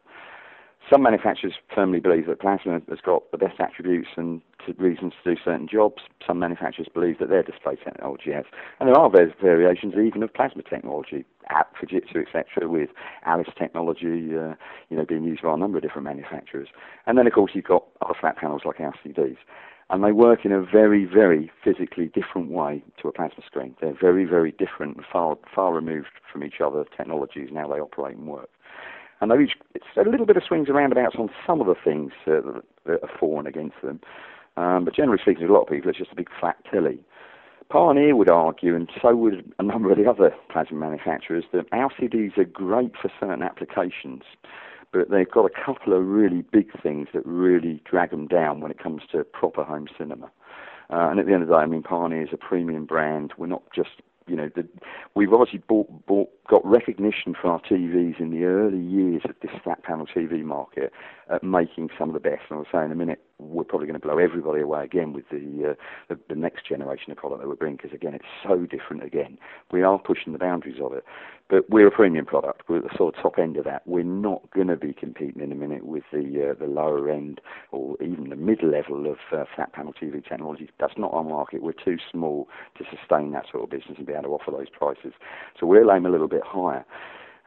Some manufacturers firmly believe that plasma has got the best attributes and reasons to do certain jobs. Some manufacturers believe that their display technology has. And there are variations even of plasma technology, at Fujitsu, etc., with ALiS technology, uh, you know, being used by a number of different manufacturers. And then, of course, you've got other flat panels like LCDs. And they work in a very, very physically different way to a plasma screen. They're very, very different, far, far removed from each other technologies and how they operate and work. And they each, it's a little bit of swings and roundabouts on some of the things uh, that, are for and against them. Um, but generally speaking, to a lot of people, it's just a big flat telly. Pioneer would argue, and so would a number of the other plasma manufacturers, that LCDs are great for certain applications, but they've got a couple of really big things that really drag them down when it comes to proper home cinema. Uh, and at the end of the day, I mean, Pioneer is a premium brand. We're not just you know, the, we've obviously bought, bought, got recognition for our TVs in the early years of this flat panel TV market at making some of the best. And I'll say in a minute, we're probably going to blow everybody away again with the, uh, the, the next generation of product that we bring because again, it's so different. Again, we are pushing the boundaries of it, but we're a premium product. We're at the sort of top end of that. We're not going to be competing in a minute with the uh, the lower end or even the mid level of uh, flat panel TV technology. That's not our market. We're too small to sustain that sort of business and be able to offer those prices. So we'll aim a little bit higher.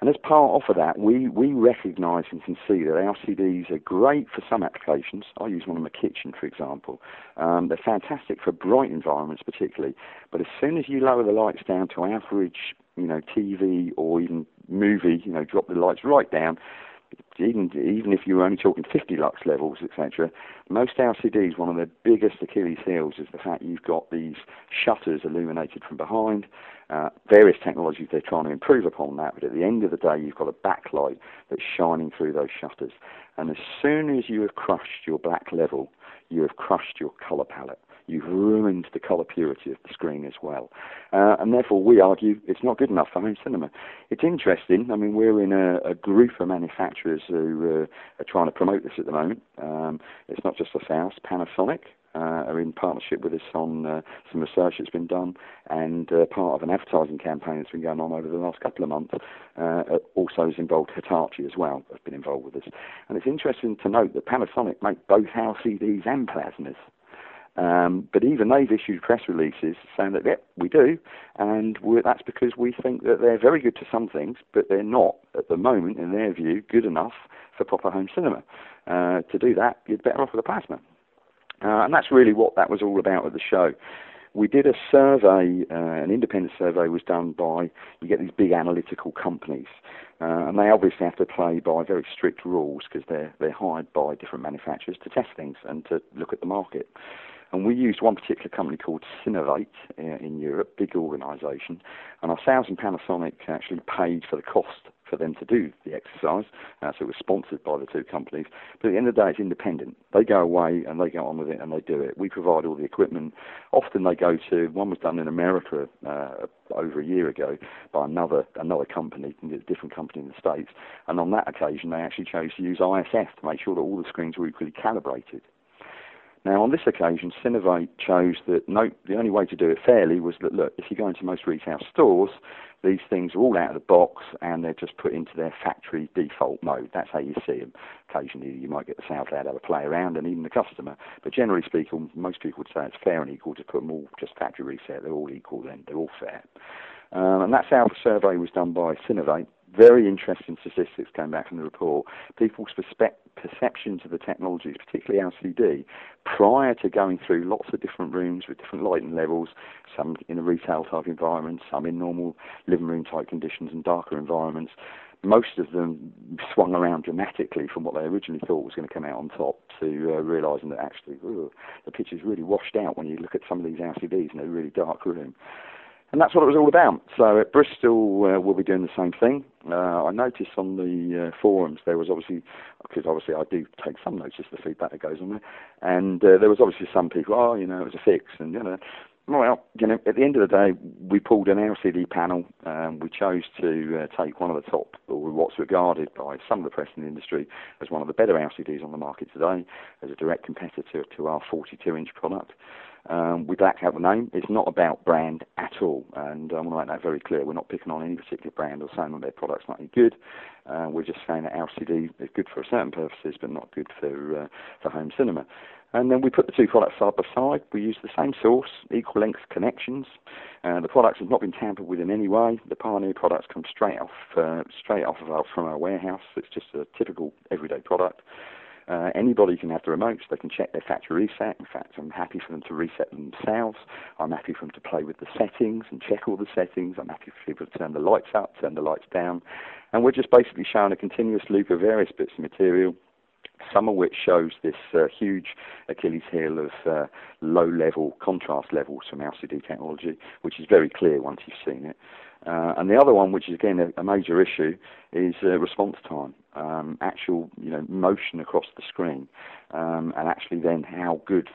And as part of that, we, we recognise and can see that LCDs are great for some applications. I use one in my kitchen, for example. Um, they're fantastic for bright environments, particularly. But as soon as you lower the lights down to average, you know, TV or even movie, you know, drop the lights right down, even even if you were only talking 50 lux levels, etc., most LCDs, one of their biggest Achilles heels is the fact you've got these shutters illuminated from behind. Uh, various technologies they're trying to improve upon that, but at the end of the day, you've got a backlight that's shining through those shutters. And as soon as you have crushed your black level, you have crushed your color palette you've ruined the colour purity of the screen as well. Uh, and therefore, we argue it's not good enough for home cinema. It's interesting. I mean, we're in a, a group of manufacturers who uh, are trying to promote this at the moment. Um, it's not just ourselves. Panasonic uh, are in partnership with us on uh, some research that's been done and uh, part of an advertising campaign that's been going on over the last couple of months. Uh, also has involved Hitachi as well, has been involved with us. And it's interesting to note that Panasonic make both LCDs and plasmas. Um, but even they've issued press releases saying that, yeah, we do, and that's because we think that they're very good to some things, but they're not, at the moment, in their view, good enough for proper home cinema. Uh, to do that, you're better off with a plasma. Uh, and that's really what that was all about at the show. We did a survey, uh, an independent survey was done by, you get these big analytical companies, uh, and they obviously have to play by very strict rules because they're, they're hired by different manufacturers to test things and to look at the market. And we used one particular company called Synovate uh, in Europe, big organisation, and ourselves and Panasonic actually paid for the cost for them to do the exercise. Uh, so it was sponsored by the two companies. But at the end of the day, it's independent. They go away and they go on with it and they do it. We provide all the equipment. Often they go to one was done in America uh, over a year ago by another another company, a different company in the states. And on that occasion, they actually chose to use ISF to make sure that all the screens were equally calibrated. Now, on this occasion, Synovate chose that no, the only way to do it fairly was that, look, if you go into most retail stores, these things are all out of the box and they're just put into their factory default mode. That's how you see them. Occasionally, you might get the sales lad play around and even the customer. But generally speaking, most people would say it's fair and equal to put them all just factory reset. They're all equal then, they're all fair. Um, and that's how the survey was done by Synovate very interesting statistics came back from the report. People's perspe- perceptions of the technologies, particularly LCD, prior to going through lots of different rooms with different lighting levels, some in a retail type environment, some in normal living room type conditions and darker environments, most of them swung around dramatically from what they originally thought was going to come out on top to uh, realising that actually ugh, the picture's really washed out when you look at some of these LCDs in a really dark room. And that's what it was all about. So at Bristol, uh, we'll be doing the same thing. Uh, I noticed on the uh, forums there was obviously, because obviously I do take some notice of the feedback that goes on there, and uh, there was obviously some people, oh, you know, it was a fix, and you know, well, you know, at the end of the day, we pulled an LCD panel. Um, we chose to uh, take one of the top, or what's regarded by some of the press in the industry as one of the better LCDs on the market today, as a direct competitor to our 42-inch product. Um, we blacked out the name. It's not about brand at all, and I want to make that very clear. We're not picking on any particular brand or saying that their product's not any good. Uh, we're just saying that LCD is good for certain purposes, but not good for uh, for home cinema. And then we put the two products side by side. We use the same source, equal length connections. Uh, the products have not been tampered with in any way. The Pioneer products come straight off, uh, straight off of our, from our warehouse. It's just a typical everyday product. Uh, anybody can have the remotes. They can check their factory reset. In fact, I'm happy for them to reset themselves. I'm happy for them to play with the settings and check all the settings. I'm happy for people to turn the lights up, turn the lights down. And we're just basically showing a continuous loop of various bits of material some of which shows this uh, huge Achilles heel of uh, low level contrast levels from LCD technology, which is very clear once you've seen it. Uh, and the other one, which is again a, a major issue, is uh, response time, um, actual you know motion across the screen, um, and actually then how good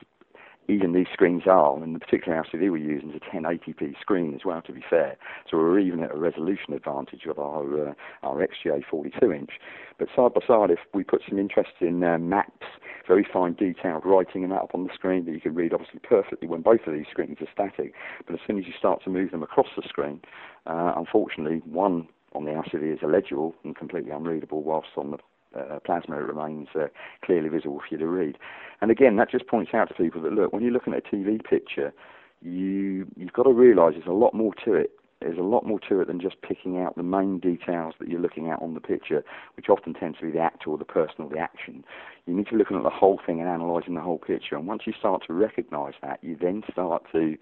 even these screens are, and the particular LCD we're using is a 1080p screen as well, to be fair. So we're even at a resolution advantage of our uh, our XGA 42 inch. But side by side, if we put some interesting uh, maps, very fine detailed writing and that up on the screen that you can read obviously perfectly when both of these screens are static. But as soon as you start to move them across the screen, uh, unfortunately, one on the LCD is illegible and completely unreadable, whilst on the uh, plasma remains uh, clearly visible for you to read. And again, that just points out to people that look, when you're looking at a TV picture, you you've got to realise there's a lot more to it. There's a lot more to it than just picking out the main details that you're looking at on the picture, which often tends to be the actor or the person or the action. You need to be looking at the whole thing and analysing the whole picture. And once you start to recognise that, you then start to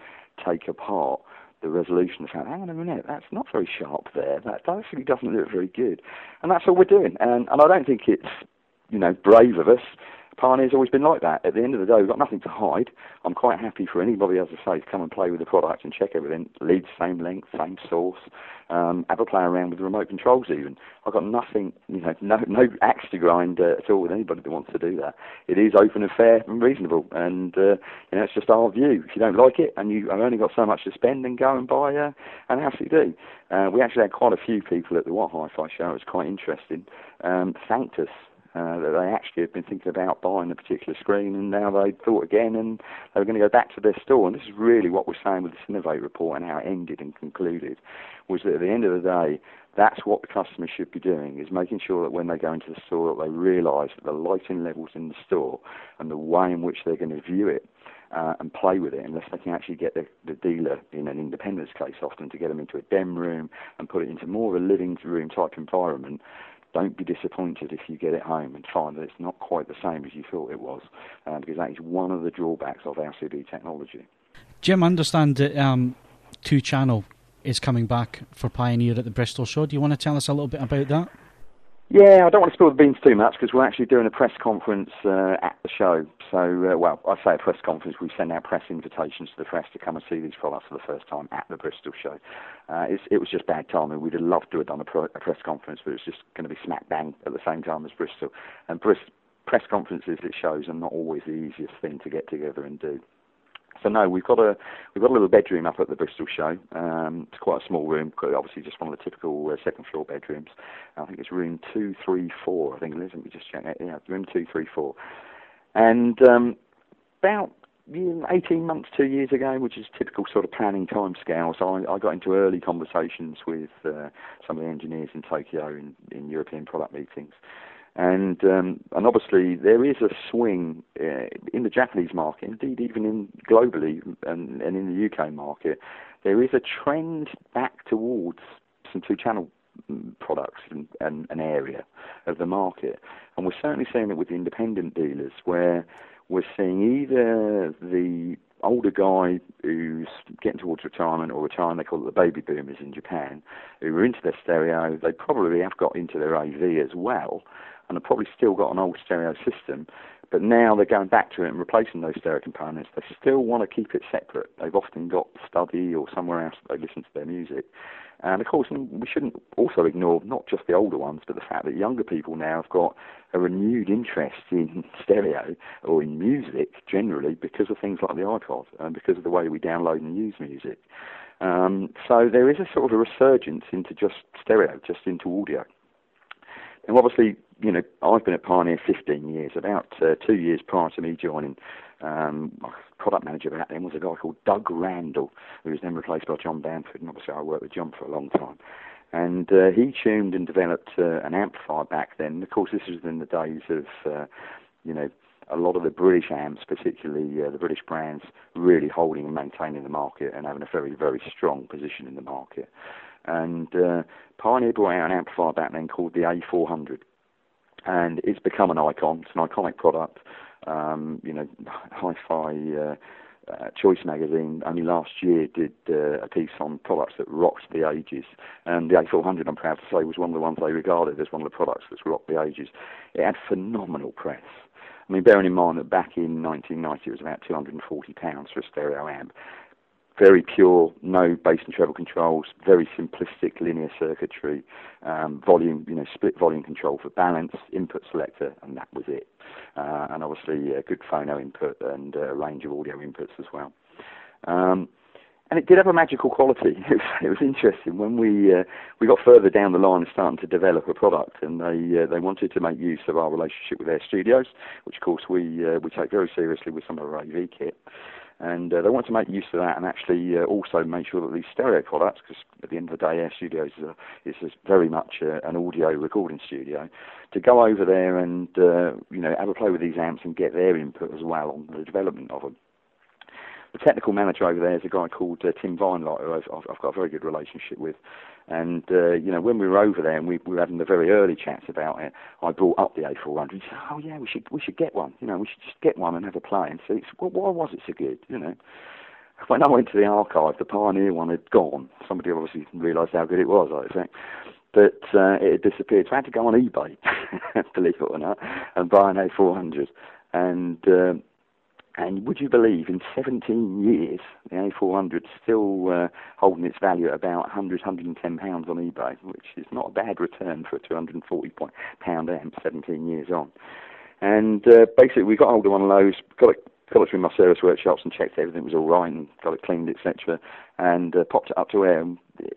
take apart the resolution of hang on a minute, that's not very sharp there. That actually doesn't look very good. And that's all we're doing. And, and I don't think it's, you know, brave of us. Pioneer's always been like that. At the end of the day, we've got nothing to hide. I'm quite happy for anybody, as I say, to come and play with the product and check everything. Lead same length, same source. Um, have a play around with the remote controls even. I've got nothing, you know, no, no axe to grind uh, at all with anybody that wants to do that. It is open and fair and reasonable. And, uh, you know, it's just our view. If you don't like it and you have only got so much to spend, then go and buy uh, an LCD. Uh, we actually had quite a few people at the What Hi-Fi show. It was quite interesting. Um, thanked us uh, that they actually had been thinking about buying a particular screen and now they thought again and they were going to go back to their store. And this is really what we're saying with this Synovate report and how it ended and concluded was that at the end of the day, that's what the customer should be doing, is making sure that when they go into the store that they realise that the lighting levels in the store and the way in which they're going to view it uh, and play with it, unless they can actually get the, the dealer in an independence case often to get them into a dem room and put it into more of a living room type environment, don't be disappointed if you get it home and find that it's not quite the same as you thought it was, uh, because that is one of the drawbacks of LCD technology. Jim, I understand that um, two channel is coming back for Pioneer at the Bristol show. Do you want to tell us a little bit about that? Yeah, I don't want to spill the beans too much because we're actually doing a press conference uh, at the show. So, uh, well, I say a press conference. We send out press invitations to the press to come and see these products for the first time at the Bristol show. Uh, it was just bad timing. We'd have loved to have done a, pro- a press conference, but it was just going to be smack bang at the same time as Bristol. And Bristol press conferences, it shows, are not always the easiest thing to get together and do. So no, we've got a we've got a little bedroom up at the Bristol show. Um, it's quite a small room, obviously just one of the typical uh, second floor bedrooms. I think it's room two, three, four. I think it is. Let me just check that. Yeah, room two, three, four. And um, about 18 months, two years ago, which is typical sort of planning time scale. So I, I got into early conversations with uh, some of the engineers in Tokyo in, in European product meetings and um, and obviously there is a swing uh, in the Japanese market, indeed even in globally and, and in the UK market, there is a trend back towards some two-channel mm, products and, and an area of the market. And we're certainly seeing it with the independent dealers where we're seeing either the older guy who's getting towards retirement or retiring, they call it the baby boomers in Japan, who are into their stereo. They probably have got into their AV as well, and have probably still got an old stereo system. But now they're going back to it and replacing those stereo components. They still want to keep it separate. They've often got study or somewhere else that they listen to their music. And of course, we shouldn't also ignore not just the older ones, but the fact that younger people now have got a renewed interest in stereo or in music generally because of things like the iPod and because of the way we download and use music. Um, so there is a sort of a resurgence into just stereo, just into audio. And obviously, you know, I've been at Pioneer 15 years. About uh, two years prior to me joining, um, my product manager back then was a guy called Doug Randall, who was then replaced by John Bamford. And obviously, I worked with John for a long time. And uh, he tuned and developed uh, an amplifier back then. Of course, this was in the days of, uh, you know, a lot of the British amps, particularly uh, the British brands, really holding and maintaining the market and having a very, very strong position in the market. And uh, Pioneer brought out an amplifier back then called the A400, and it's become an icon. It's an iconic product. Um, you know, Hi-Fi uh, uh, Choice magazine only last year did uh, a piece on products that rocked the ages, and the A400, I'm proud to say, was one of the ones they regarded as one of the products that's rocked the ages. It had phenomenal press. I mean, bearing in mind that back in 1990 it was about 240 pounds for a stereo amp very pure, no bass and treble controls, very simplistic linear circuitry, um, volume, you know, split volume control for balance, input selector, and that was it. Uh, and obviously a good phono input and a range of audio inputs as well. Um, and it did have a magical quality. It was, it was interesting when we uh, we got further down the line, starting to develop a product, and they uh, they wanted to make use of our relationship with Air Studios, which of course we uh, we take very seriously with some of our AV kit and uh, they want to make use of that and actually uh, also make sure that these stereo products, because at the end of the day, Air Studios is, a, is very much uh, an audio recording studio, to go over there and uh, you know have a play with these amps and get their input as well on the development of them. The technical manager over there is a guy called uh, Tim Vinelight, who I've, I've got a very good relationship with, and uh, you know, when we were over there and we, we were having the very early chats about it, I brought up the A400. He said, "Oh yeah, we should we should get one. You know, we should just get one and have a play and see. Well, why was it so good? You know." When I went to the archive, the Pioneer one had gone. Somebody obviously realised how good it was, I think. But uh, it had disappeared. So I had to go on eBay, believe it or not, and buy an A400. And uh, and would you believe, in 17 years, the A400 is still uh, holding its value at about 100, 110 pounds on eBay, which is not a bad return for a 240 pound amp 17 years on. And uh, basically, we got hold of one of those, got it, got it through my service workshops and checked everything was all right and got it cleaned, etc. And uh, popped it up to air.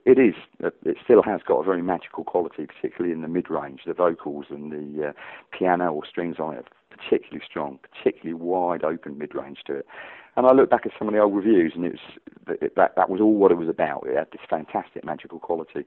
It is, uh, it still has got a very magical quality, particularly in the mid-range. The vocals and the uh, piano or strings on it particularly strong, particularly wide open mid range to it. And I look back at some of the old reviews, and it was it, that that was all what it was about. It had this fantastic magical quality.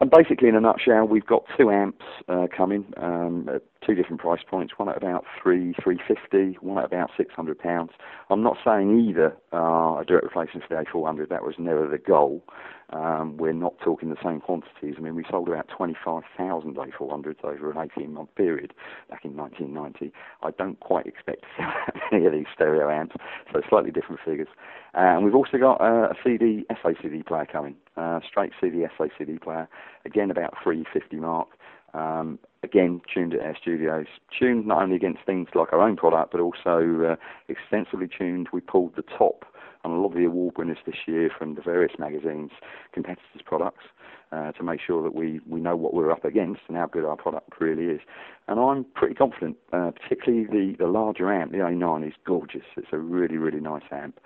And basically, in a nutshell, we've got two amps uh, coming um, at two different price points. One at about three, three fifty. One at about six hundred pounds. I'm not saying either are a direct replacement for the A400. That was never the goal. Um, we're not talking the same quantities. I mean, we sold about 25,000 A400s over an 18-month period back in 1990. I don't quite expect to sell any of these stereo amps, so slightly different figures. Uh, and we've also got uh, a CD SACD player coming, uh, straight CD SACD player, again about 350 mark. Um, again, tuned at Air Studios, tuned not only against things like our own product, but also uh, extensively tuned. We pulled the top on a lot of the award winners this year from the various magazines, competitors' products, uh, to make sure that we, we know what we're up against and how good our product really is. And I'm pretty confident, uh, particularly the, the larger amp, the A9 is gorgeous. It's a really, really nice amp.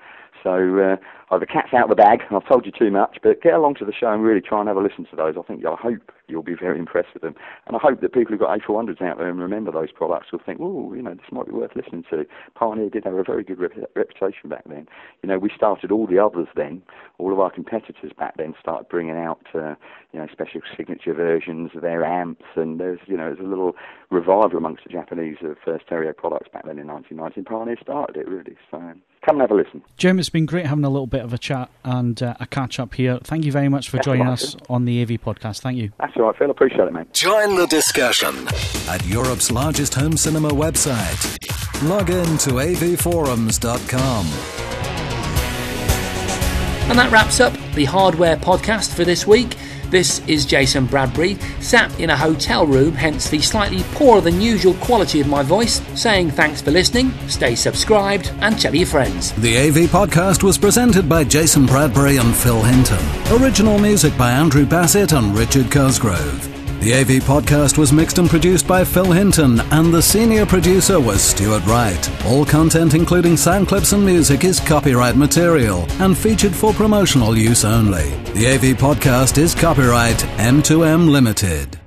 So uh, oh, the cat's out of the bag. I've told you too much, but get along to the show and really try and have a listen to those. I think I hope you'll be very impressed with them, and I hope that people who've got A400s out there and remember those products will think, oh, you know, this might be worth listening to. Pioneer did have a very good rep- reputation back then. You know, we started all the others then. All of our competitors back then started bringing out uh, you know special signature versions of their amps, and there's you know there's a little revival amongst the Japanese of uh, stereo products back then in 1990. Pioneer started it really, so come and have a listen. Jim, it's been great having a little bit of a chat and uh, a catch up here. Thank you very much for That's joining right, us on the AV podcast. Thank you. That's all right, Phil. Appreciate it, mate. Join the discussion at Europe's largest home cinema website. Log in to avforums.com. And that wraps up the Hardware podcast for this week. This is Jason Bradbury, sat in a hotel room, hence the slightly poorer than usual quality of my voice, saying thanks for listening, stay subscribed, and tell your friends. The AV podcast was presented by Jason Bradbury and Phil Hinton. Original music by Andrew Bassett and Richard Cosgrove. The AV podcast was mixed and produced by Phil Hinton, and the senior producer was Stuart Wright. All content, including sound clips and music, is copyright material and featured for promotional use only. The AV podcast is copyright M2M Limited.